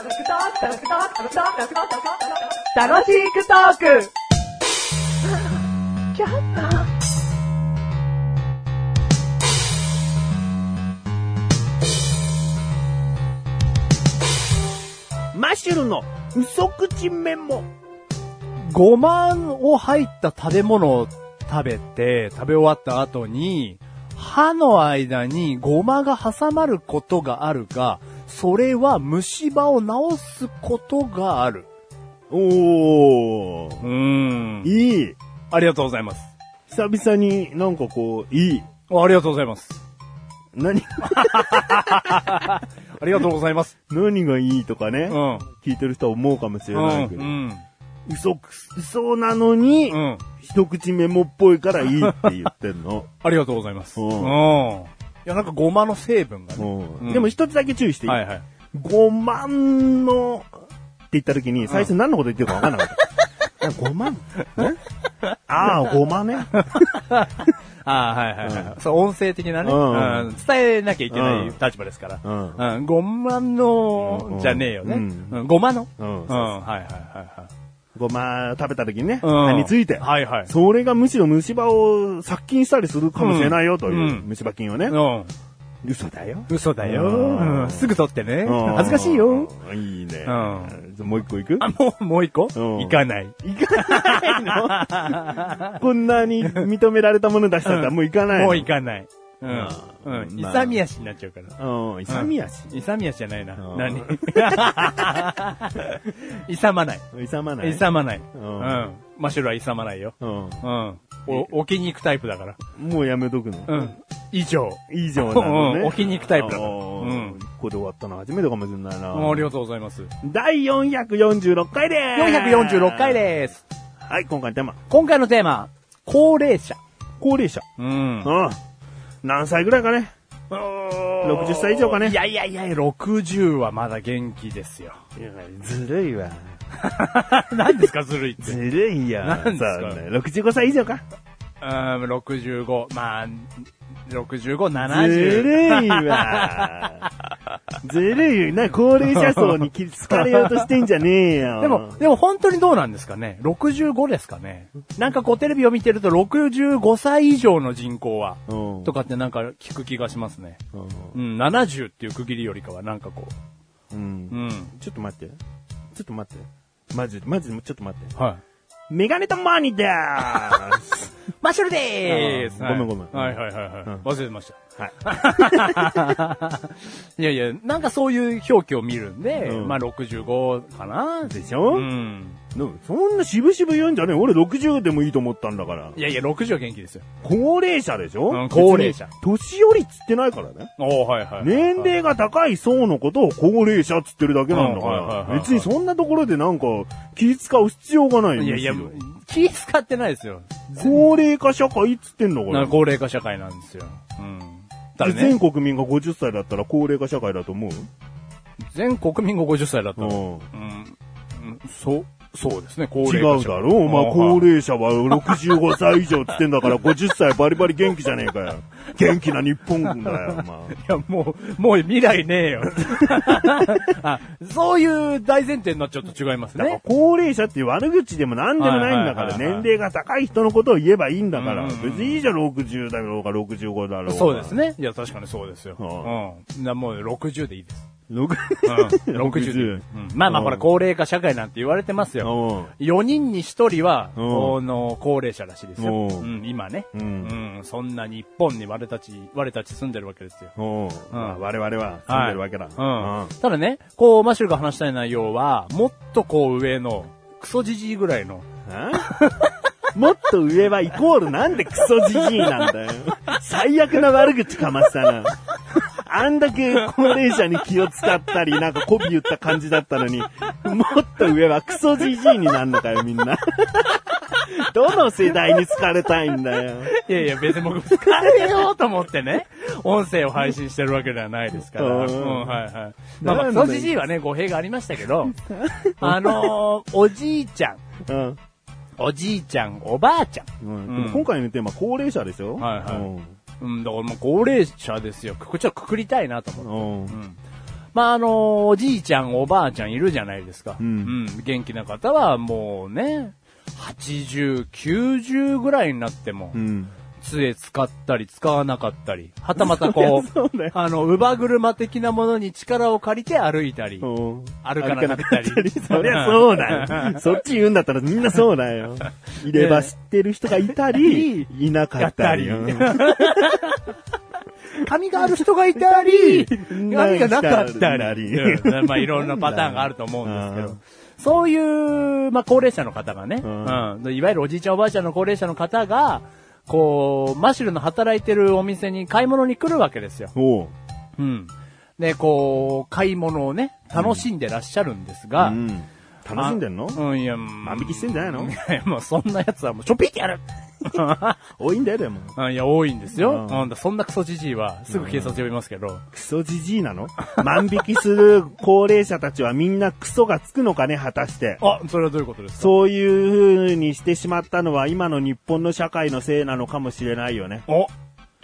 楽しくトークマッシュルの嘘口メモ。ごまを入った食べ物を食べて、食べ終わった後に、歯の間にごまが挟まることがあるが、それは虫歯を治すことがある。おー。うーん。いい。ありがとうございます。久々になんかこう、いい。ありがとうございます。何、ありがとうございます。何がいいとかね、うん。聞いてる人は思うかもしれうないけど、ん。嘘く、嘘なのに、うん。一口メモっぽいからいいって言ってんの。ありがとうございます。ううんん。いや、なんかごまの成分がね。うんでも一つだけ注意していい、はいはい。ごまんの、って言った時に、最初何のこと言ってるか分かんなかった。あごまん？え？ああ、ごまね。ああ、はいはいはい。そう、音声的なね、うんうん伝えなきゃいけないうん立場ですから。うんうん。ごまのうん、じゃねえよね。うんうんごまの？うんうん。はいはいはいはい。ごま食べた時にね、うん歯について。はいはい。それがむしろ虫歯を殺菌したりするかもしれないよという、うん虫歯菌をね。うん。嘘だよ。嘘だよ。すぐ取ってね。うん恥ずかしいよ。。いいね。もう一個いく？あ、もう、もう一個？うん行かない。いかないの？こんなに認められたもの出したらもういかないの？もう行かない。うん。うん。まあ勇み足になっちゃうから。うん、勇み足。勇み足じゃないなう。ん何？勇まない。勇まない。勇まない。ううんん。マシュルは勇まないよ。うん。うん。お、置きに行くタイプだから。もうやめとくの？うん。以上。以上なのね。うん置きに行くタイプだからうんここで終わったの初めてかもしれないな。ありがとうございます。第446回でーす。446回です。はい、今回のテーマ。今回のテーマ、高齢者。高齢者。うん。うん。何歳ぐらいかね？60歳以上かね？いやいやいや、60はまだ元気ですよ。いやずるいわ。何ですか、ずるいって？ずるいよ。なんですか？そうね65歳以上か？うん、65、まあ、65、ず70。るいわ。ずるいよ。な、高齢者層に好かれようとしてんじゃねえよ。でも、でも本当にどうなんですかね ?65 ですかね？なんかこうテレビを見てると65歳以上の人口は、うん、とかってなんか聞く気がしますね。うんうん、70っていう区切りよりかはなんかこうんう。うん。ちょっと待って。ちょっと待って。マジで、マジで、ちょっと待って。はい。メガネとマニでーす。マッシュルでーすごめんごめんはいはいはいはい。うん忘れてました。はい。いやいや、なんかそういう表記を見るんで、うんまあ65かなでしょ、うん。のそんな渋々言うんじゃねえ。俺60でもいいと思ったんだから。いやいや、60は元気ですよ。高齢者でしょ、うん高齢者年寄りっつってないからね。おはいはい。年齢が高い層のことを高齢者っつってるだけなんだから。はい別にそんなところでなんか気使う必要がないよ。いやいや気使ってないですよ。高齢化社会っつってんだから。なんか高齢化社会なんですよ。うん。ただで全ね、国民が50歳だったら高齢化社会だと思う？全国民が50歳だったら、うん。うん、うんそう、そうですね、高違齢化社会。うだろお前あー高齢者は65歳以上っつってんだから50歳バリバリ元気じゃねえかよ。元気な日本軍だよ、お前。いや、もう、もう未来ねえよ。あそういう大前提になっちゃうと違いますだか。高齢者って悪口でも何でもないんだから、年齢が高い人のことを言えばいいんだから、別にいいじゃん、60だろうが65だろうが。そうです。ね。いや、確かにそうですよ。はうん。なもう60でいいです。6うん。60でいい。うんまあまあ、うんほら、高齢化社会なんて言われてますよ。うん。4人に1人は、うんこの、高齢者らしいですよ。うんうん、今ね。うんうん、そんな日本に我たち、我たち住んでるわけですよ。うん。まあ我々は住んでるわけだ。うん。ただね、こう、マシュルが話したい内容は、もっとこう上の、クソじじいぐらいの、うんもっと上はイコールなんでクソじじいなんだよ。最悪な悪口かましたな。あんだけ高齢者に気を使ったり、なんか媚び言った感じだったのに、もっと上はクソじじいになんのかよ、みんな。どの世代に好かれたいんだよ。いやいや、別に僕、疲れようと思ってね、音声を配信してるわけではないですから。ううんん、はいはい。まあまあ、なんだクソじじいはね、語弊がありましたけど、あのーおじいちゃん、うん。おじいちゃん、おばあちゃん。うん、今回のテーマ、高齢者でしょ？はいはいうんうん、だからもう高齢者ですよ。こっちはくくりたいなと思って。うんうん。まあ、あの、おじいちゃん、おばあちゃんいるじゃないですか。うん元気な方はもうね、80、90ぐらいになっても、うん。杖使ったり使わなかったり、はたまたこうだよ。う、あの、乳母車的なものに力を借りて歩いたり、うん。歩かなかったり。そりゃそうだよ。そっち言うんだったらみんなそうだよ。いれば知ってる人がいたり、いなかったり。髪がある人がいたり、髪がなかったり。まあいろんなパターンがあると思うんですけど。うん。そういう、まあ高齢者の方がね、うん。うん。いわゆるおじいちゃんおばあちゃんの高齢者の方が、こう、マシュルの働いてるお店に買い物に来るわけですよ。おう。うん。で、こう、買い物をね、楽しんでらっしゃるんですが、うん楽しんでんの？あうん、いや、万引きしてんじゃないの？いやもうそんなやつはもうちょぴってやる 多いんだよ、でも。うんいや、多いんですよ。うんうん、そんなクソじじいは、すぐ警察呼びますけど。クソじじいなの？万引きする高齢者たちはみんなクソがつくのかね、果たして。あ、それはどういうことですか？そういう風にしてしまったのは今の日本の社会のせいなのかもしれないよね。お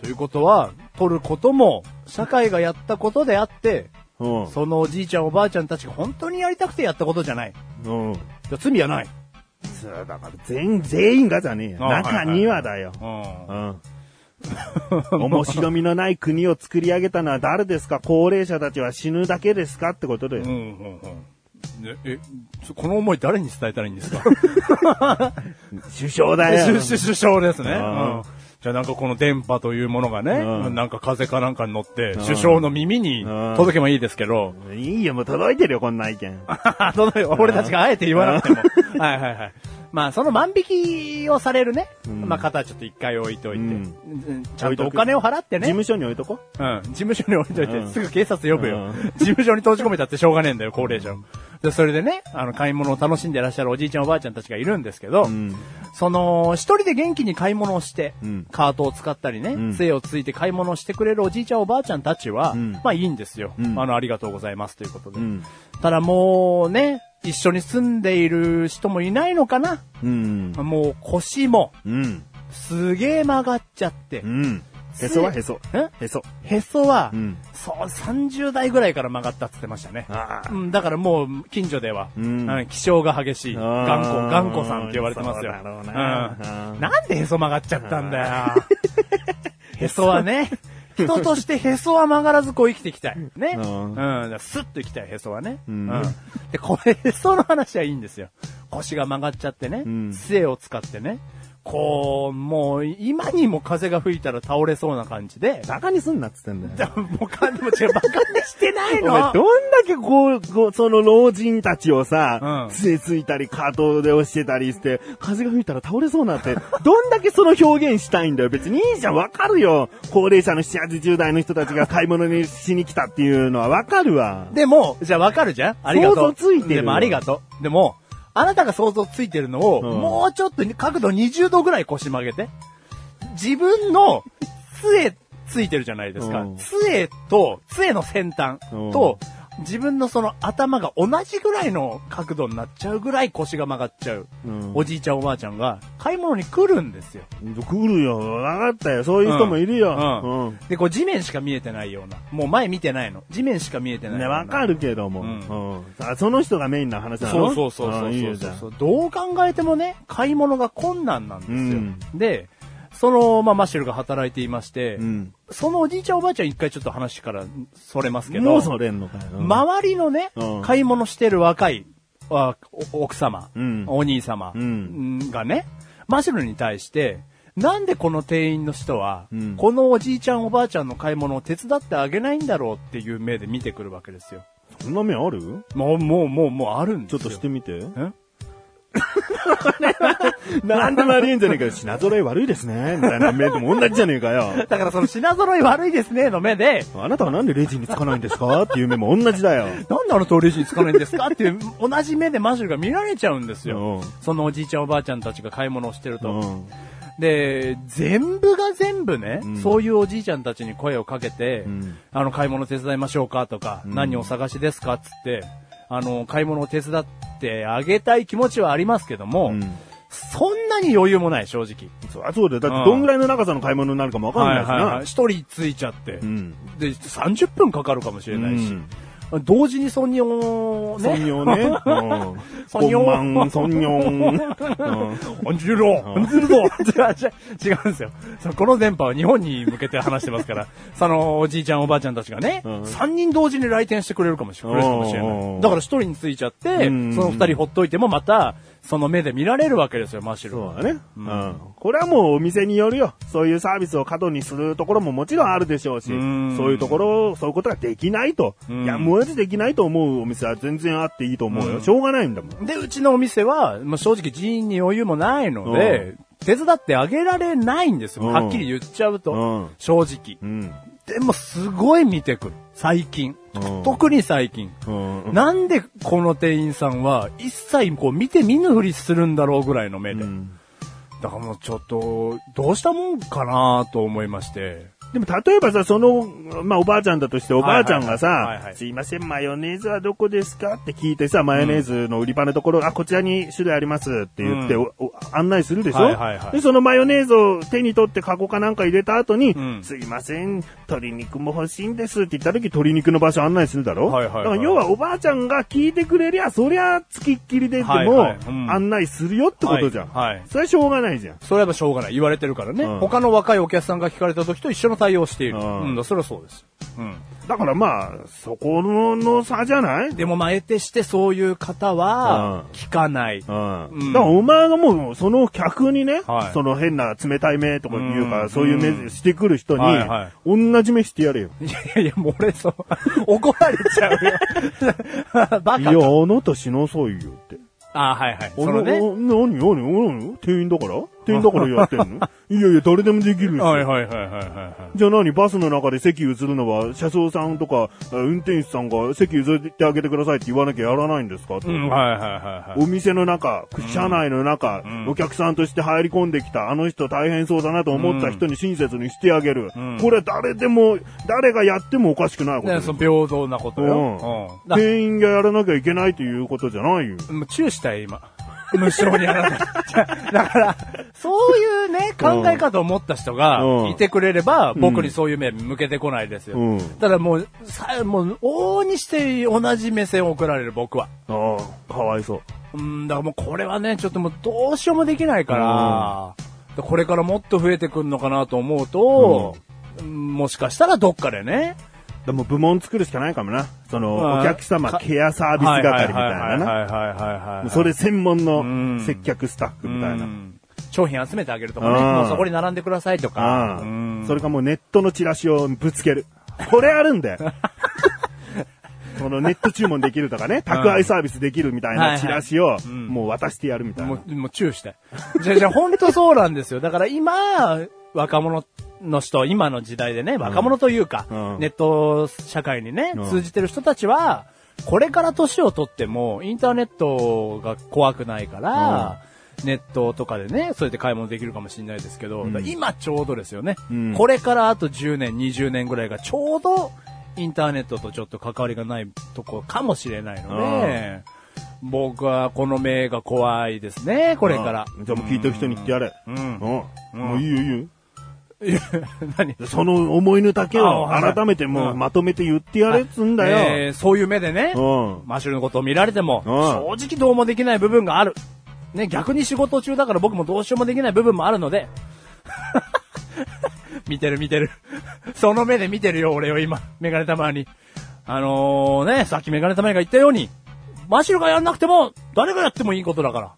ということは、取ることも、社会がやったことであって、うん。そのおじいちゃんおばあちゃんたちが本当にやりたくてやったことじゃない。うん。じゃあ罪はない。そうだから全、全員がじゃねえよ。あ中にはだよ。うんうん。面白みのない国を作り上げたのは誰ですか？高齢者たちは死ぬだけですかってことだよ。うん、うん、うん。ねえ、そこの思い誰に伝えたらいいんですか？首相だよ。首首相ですね。うんうんじゃあなんかこの電波というものがね、うん。なんか風かなんかに乗って、ん。首相の耳にうん。届けばいいですけど、いいよ、もう届いてるよ、こんな意見。届い俺たちがあえて言わなくても。はいはいはい。まあ、その万引きをされるね、ん。まあ、方はちょっと一回置いといて、うん。うんちゃんとお金を払ってね、事務所に置いとこ？うん、事務所に置いといて、うん。すぐ警察呼ぶよ、うん。事務所に閉じ込めたってしょうがねえんだよ、高齢者を。で、それでね、あの、買い物を楽しんでらっしゃるおじいちゃんおばあちゃんたちがいるんですけど、うん。その、一人で元気に買い物をして、うんカートを使ったりね、ん杖をついて買い物をしてくれるおじいちゃんおばあちゃんたちは、うんまあいいんですよ、うんあの、ありがとうございますということで。うん。ただもうね、一緒に住んでいる人もいないのかなうん。もう腰も、うん。すげえ曲がっちゃってう。ん。へそは？へそ。え？へそ。へそは、うん。そう、30代ぐらいから曲がったって言ってましたね。うん、だからもう、近所では、ううんん、気性が激しい、頑固、頑固さんって言われてますよ。なうんなんでへそ曲がっちゃったんだよ。へそはね、人としてへそは曲がらずこう生きていきたい。ね。ううんスッと生きたい、へそはね。うんで、これ、へその話はいいんですよ。腰が曲がっちゃってね、ん杖を使ってね、こう、もう、今にも風が吹いたら倒れそうな感じで、バカにすんなっつってんだよ。もうかんでも違う、バカにしてないお前、のどんだけこう、こう、その老人たちをさ、うん杖ついたり、カートで押してたりして、風が吹いたら倒れそうなって、どんだけその表現したいんだよ。別にいいじゃん、わかるよ。高齢者の7、80代の人たちが買い物にしに来たっていうのはわかるわ。でも、じゃあわかるじゃんありがとう。想像ついてるよでもありがとう。でも、あなたが想像ついてるのを、うんもうちょっと角度20度ぐらい腰曲げて。自分の杖ついてるじゃないですか。うん杖と、杖の先端うんと、自分のその頭が同じぐらいの角度になっちゃうぐらい腰が曲がっちゃう。うんおじいちゃんおばあちゃんが買い物に来るんですよ。来るよ。わかったよ。そういう人もいるよ。うんうんで、こう地面しか見えてないような。もう前見てないの。地面しか見えてないね。わかるけども。ううんんあその人がメインの話なそのうそうそうそうそうよじゃあそう。どう考えてもね、買い物が困難なんですよ。うんで、その、まあ、マシュルが働いていまして、うん。そのおじいちゃんおばあちゃん一回ちょっと話からそれますけど、もうそれんのかよ。うん周りのね、うん買い物してる若い、あお奥様、うんお兄様、うんがね、マシュルに対して、なんでこの店員の人は、うんこのおじいちゃんおばあちゃんの買い物を手伝ってあげないんだろうっていう目で見てくるわけですよ。そんな目ある？もう、もう、もう、もうあるんですよ。ちょっとしてみて。え？なんでもありえんじゃねえかよ。品揃え悪いですね。みたいな目でも同じじゃねえかよ。だからその品揃い悪いですねの目で、あなたはなんでレジにつかないんですか？っていう目も同じだよ。なんであの通りにつかないんですか？っていう同じ目でマシュルが見られちゃうんですよ。うんそのおじいちゃんおばあちゃんたちが買い物をしてると。うん。で、全部が全部ね、うんそういうおじいちゃんたちに声をかけて、うんあの、買い物手伝いましょうかとか、うん何をお探しですか？っつって、あの、買い物を手伝ってあげたい気持ちはありますけども、うんそんなに余裕もない、正直。そりゃそうだよ。だってどんぐらいの長さの買い物になるかもわかんないしな。一人ついちゃって、うん。で、30分かかるかもしれないし、うん同時にソニョね。ソニョね。うん。ソニョゴンマン、ソニョン。うんアンジュルロアンジュルロ 違う違うんですよ。そのこの電波は日本に向けて話してますから、そのおじいちゃんおばあちゃんたちがね、うん3人同時に来店してくれるかもしれない。だから1人についちゃって、そうんの2人ほっといてもまた、その目で見られるわけですよ、マッシュルは。そうだね。うん。これはもうお店によるよ。そういうサービスを過度にするところももちろんあるでしょうし、うんそういうところ、そういうことができないと。うんいや、マジできないと思うお店は全然あっていいと思うよ。うんしょうがないんだもん。で、うちのお店は、まあ、正直人員に余裕もないので、手伝ってあげられないんですよ。うんはっきり言っちゃうと。うん正直。うん。でもすごい見てくる。最近。うん特に最近。うん。なんでこの店員さんは一切こう見て見ぬふりするんだろうぐらいの目で。うんだからもうちょっと、どうしたもんかなと思いまして。でも例えばさ、その、まあおばあちゃんだとしておばあちゃんがはいはいさはい、すいません、マヨネーズはどこですか？って聞いてさ、マヨネーズの売り場のところ、あ、こちらに種類ありますって言って、うん。案内するでしょ、はいはいはい。で、そのマヨネーズを手に取ってカゴかなんか入れた後に、うんすいません、鶏肉も欲しいんですって言った時、鶏肉の場所案内するだろ、はいはいはい。だから要はおばあちゃんが聞いてくれりゃ、そりゃ、つきっきりでではいも案内するよってことじゃん。はい。はい。それはしょうがないじゃん。それはしょうがない。言われてるからね。うん。他の若いお客さんが聞かれた時と一緒の対応をしている。うんうん、それはそうです。うん。だからまあ、そこのの差じゃない？でもまあ、得てしてそういう方はうん、聞かない。うんうんだからお前がもうその客にね、はいその変な冷たい目とか言うか、うんそういう目してくる人に、はいはい同じ目してやれよ。いやいや、もう俺そう、怒られちゃうよ。バいカや、あなたしなさいよって。あはいはい。あそのね。な何何何？店員だから？店員だからやってんの？いやいや、誰でもできるし。はいはいはいはいはいはい。じゃあ何バスの中で席譲るのは、車掌さんとか、あ運転手さんが席譲ってあげてくださいって言わなきゃやらないんですか？うん、はいはいはいはい。お店の中、車内の中、んお客さんとして入り込んできた、あの人大変そうだなと思った人に親切にしてあげる。んこれ誰でも、誰がやってもおかしくないことですねその平等なことよ。うん店員がやらなきゃいけないということじゃないよ。もうチューしたい、今。無償にあなた。だから、そういうね、考え方を持った人がうんいてくれれば、僕にそういう目向けてこないですよ。うんただもう、さ、もう、往々にして同じ目線を送られる僕は。ああ、かわいそう。うん、だからもうこれはね、ちょっともうどうしようもできないから、これからもっと増えてくるのかなと思うと、うんもしかしたらどっかでね、でも部門作るしかないかもな。その、うんお客様かケアサービス係みたいなな。はいはいはいはい。それ専門うのん接客スタッフみたいな。うん商品集めてあげるとかね、うんもうそこに並んでくださいとか。それかもうネットのチラシをぶつける。これあるんだよ。そのネット注文できるとかね、宅配サービスできるみたいなチラシをんもう渡してやるみたいな。もう、もうチューしたい。じゃあ、じゃあ本当そうなんですよ。だから今、若者の人、今の時代でね、若者というか、うんネット社会にね、うん通じてる人たちは、これから年を取っても、インターネットが怖くないから、ネットとかでね、そうやって買い物できるかもしれないですけど、んだから今ちょうどですよね、うんこれからあと10年、20年ぐらいがちょうど、インターネットとちょっと関わりがないとこかもしれないので、僕はこの目が怖いですね、これから。うんじゃあもう聞いてる人に言ってやれ。うん。うん。もういいよいいよ。いや何？その思いの丈を改めてもううんまとめて言ってやれっつんだよ。えーそういう目でね、うん。マッシュルのことを見られても、うん正直どうもできない部分がある。ね、逆に仕事中だから僕もどうしようもできない部分もあるので、見てる見てる。その目で見てるよ、俺を今。メガネたまに。あのー、ね、さっきメガネたまにが言ったように、マシルがやんなくても、誰がやってもいいことだから。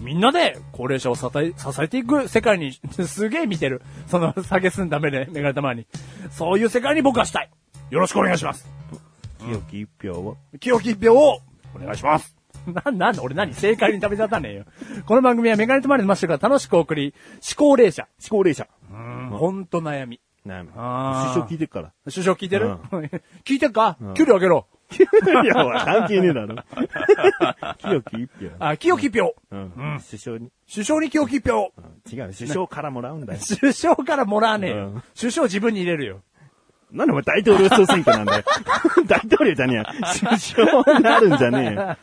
みんなで高齢者を支え、支えていく世界に、すげえ見てる。その、下げすんだ目で、メガネたまに。そういう世界に僕はしたい。よろしくお願いします。清き一票を。清き一票をお願いします。な、なんだ、俺何？正解に食べちゃったねえよ。この番組はメガネとマネのマッシュルが楽しくお送り、思考霊者。高齢者。うん、ほんと悩み。悩み。あー師匠聞いてっから。首相聞いてる、うん 聞いてっか、給料上げろ。いや、関係ねえだろ。清き一票。あ、清き一票。うん。首相に。首相に清き一票。違う、首相からもらうんだよ。首相からもらわねえよ。うん首相自分に入れるよ。なんでお前大統領総選挙なんだよ。大統領じゃねえや。首相になるんじゃねえよ。